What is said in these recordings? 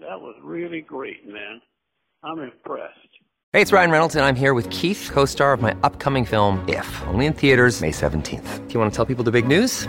That was really great, man. I'm impressed. Hey, it's Ryan Reynolds, and I'm here with Keith, co star of my upcoming film, If, only in theaters, May 17th. Do you want to tell people the big news?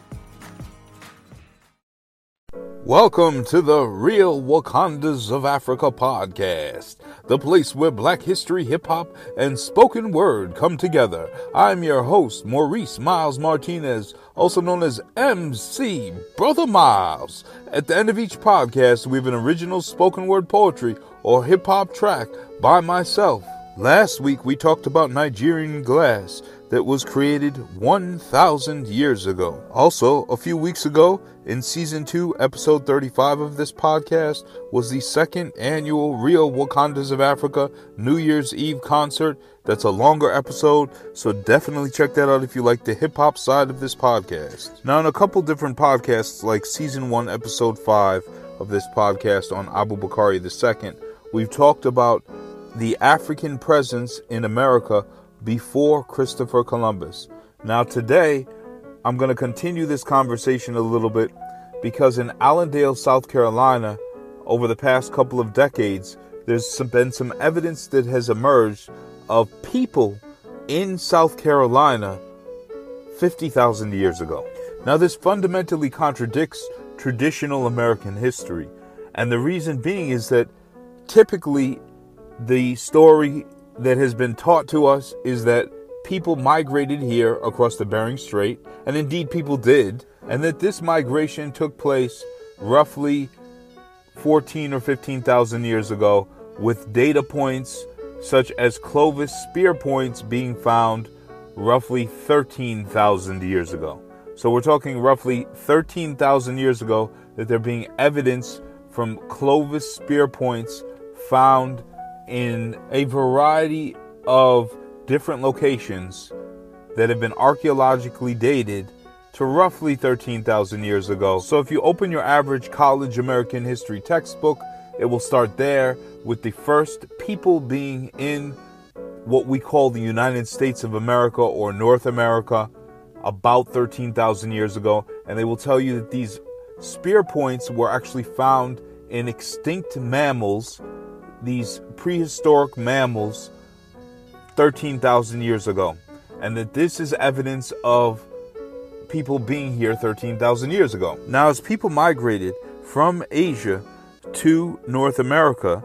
Welcome to the Real Wakandas of Africa podcast, the place where black history, hip hop, and spoken word come together. I'm your host, Maurice Miles Martinez, also known as MC Brotha Miles. At the end of each podcast, we have an original spoken word poetry or hip hop track by myself. Last week, we talked about Nigerian glass that was created 1,000 years ago. Also, a few weeks ago, in season 2, episode 35 of this podcast, was the second annual Real Wakandas of Africa New Year's Eve concert. That's a longer episode, so definitely check that out if you like the hip hop side of this podcast. Now, in a couple different podcasts, like season 1, episode 5 of this podcast on Abu Bakari II, we've talked about the African presence in America before Christopher Columbus. Now, today, I'm going to continue this conversation a little bit because in Allendale, South Carolina, over the past couple of decades, there's some, been some evidence that has emerged of people in South Carolina 50,000 years ago. Now, this fundamentally contradicts traditional American history. And the reason being is that typically the story that has been taught to us is that people migrated here across the Bering Strait, and indeed people did, and that this migration took place roughly 14 or 15,000 years ago, with data points such as Clovis spear points being found roughly 13,000 years ago. So we're talking roughly 13,000 years ago that there being evidence from Clovis spear points found in a variety of different locations that have been archaeologically dated to roughly 13,000 years ago. So if you open your average college American history textbook, it will start there with the first people being in what we call the United States of America or North America about 13,000 years ago. And they will tell you that these spear points were actually found in extinct mammals these prehistoric mammals 13,000 years ago, and that this is evidence of people being here 13,000 years ago. Now, as people migrated from Asia to North America,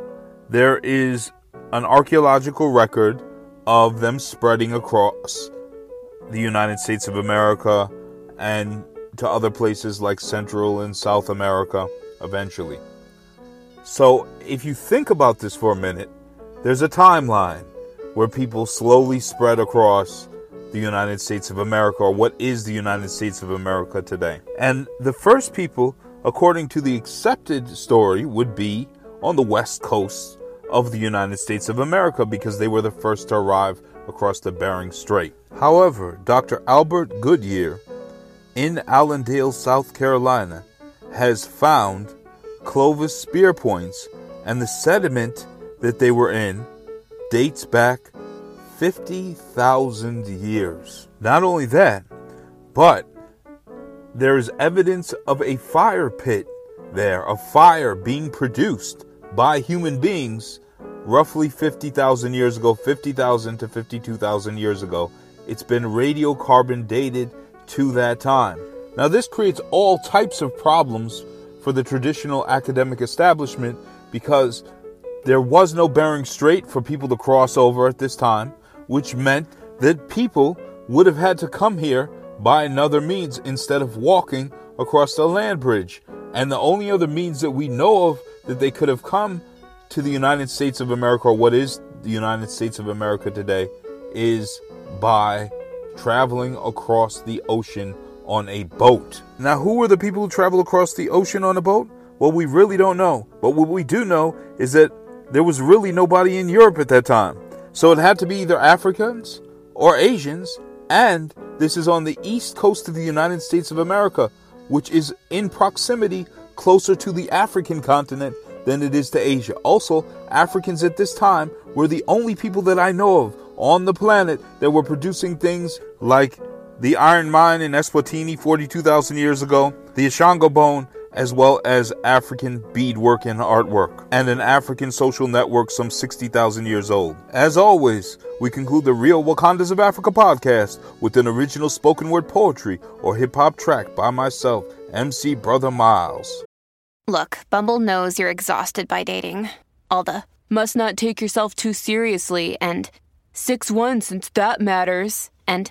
there is an archaeological record of them spreading across the United States of America and to other places like Central and South America eventually. So, if you think about this for a minute, there's a timeline where people slowly spread across the United States of America, or what is the United States of America today. And the first people, according to the accepted story, would be on the west coast of the United States of America because they were the first to arrive across the Bering Strait. However, Dr. Albert Goodyear in Allendale, South Carolina, has found Clovis spear points, and the sediment that they were in dates back 50,000 years. Not only that, but there is evidence of a fire pit there, a fire being produced by human beings roughly 50,000 years ago, 50,000 to 52,000 years ago. It's been radiocarbon dated to that time. Now, this creates all types of problems for the traditional academic establishment because there was no Bering Strait for people to cross over at this time, which meant that people would have had to come here by another means instead of walking across the land bridge. And the only other means that we know of that they could have come to the United States of America, or what is the United States of America today, is by traveling across the ocean on a boat. Now, who were the people who traveled across the ocean on a boat? Well, we really don't know. But what we do know is that there was really nobody in Europe at that time. So it had to be either Africans or Asians, and this is on the east coast of the United States of America, which is in proximity closer to the African continent than it is to Asia. Also, Africans at this time were the only people that I know of on the planet that were producing things like the iron mine in Eswatini 42,000 years ago, the Ishango bone, as well as African beadwork and artwork, and an African social network some 60,000 years old. As always, we conclude the Real Wakandas of Africa podcast with an original spoken word poetry or hip hop track by myself, MC Brotha Miles. Look, Bumble knows you're exhausted by dating. All the must not take yourself too seriously and 6 1 since that matters. And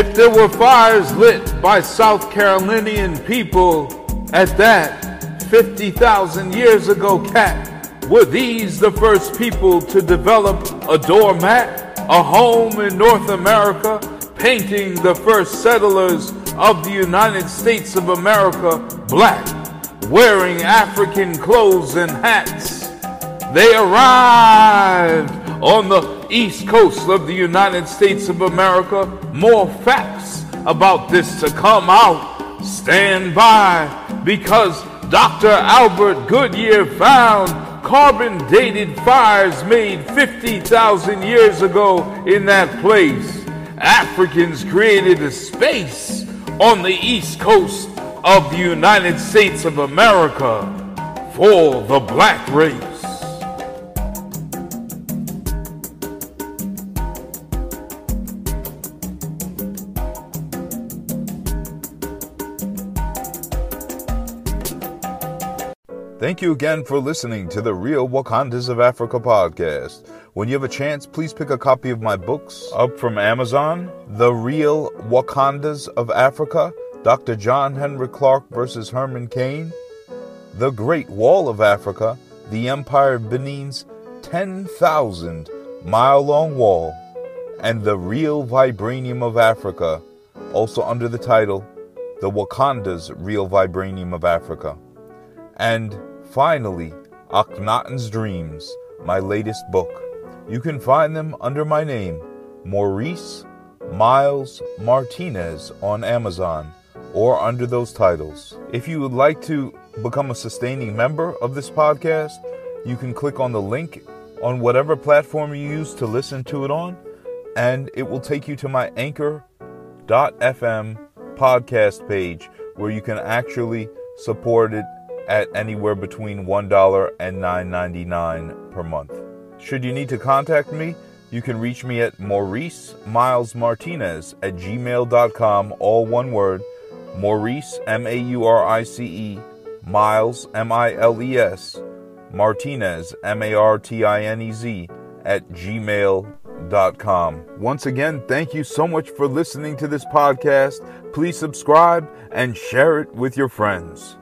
If there were fires lit by South Carolinian people at that 50,000 years ago, cat, were these the first people to develop a doormat, a home in North America, painting the first settlers of the United States of America black, wearing African clothes and hats? They arrived on the east coast of the United States of America. More facts about this to come out. Stand by because Dr. Albert Goodyear found carbon dated fires made 50,000 years ago in that place. Africans created a space on the east coast of the United States of America for the black race. Thank you again for listening to the Real Wakandas of Africa podcast. When you have a chance, please pick a copy of my books up from Amazon The Real Wakandas of Africa, Dr. John Henrik Clarke versus Herman Cain, The Great Wall of Africa, The Empire of Benin's 10,000 mile long wall, and The Real Vibranium of Africa, also under the title The Wakandas Real Vibranium of Africa. And finally, Akhenaten's Dreams, my latest book. You can find them under my name, Maurice Miles Martinez, on Amazon or under those titles. If you would like to become a sustaining member of this podcast, you can click on the link on whatever platform you use to listen to it on, and it will take you to my anchor.fm podcast page where you can actually support it at anywhere between $1 and $9.99 per month. Should you need to contact me, you can reach me at Maurice Miles Martinez at gmail.com, all one word. Maurice, M A U R I C E, Miles, M I L E S, Martinez, M A R T I N E Z, at gmail.com. Once again, thank you so much for listening to this podcast. Please subscribe and share it with your friends.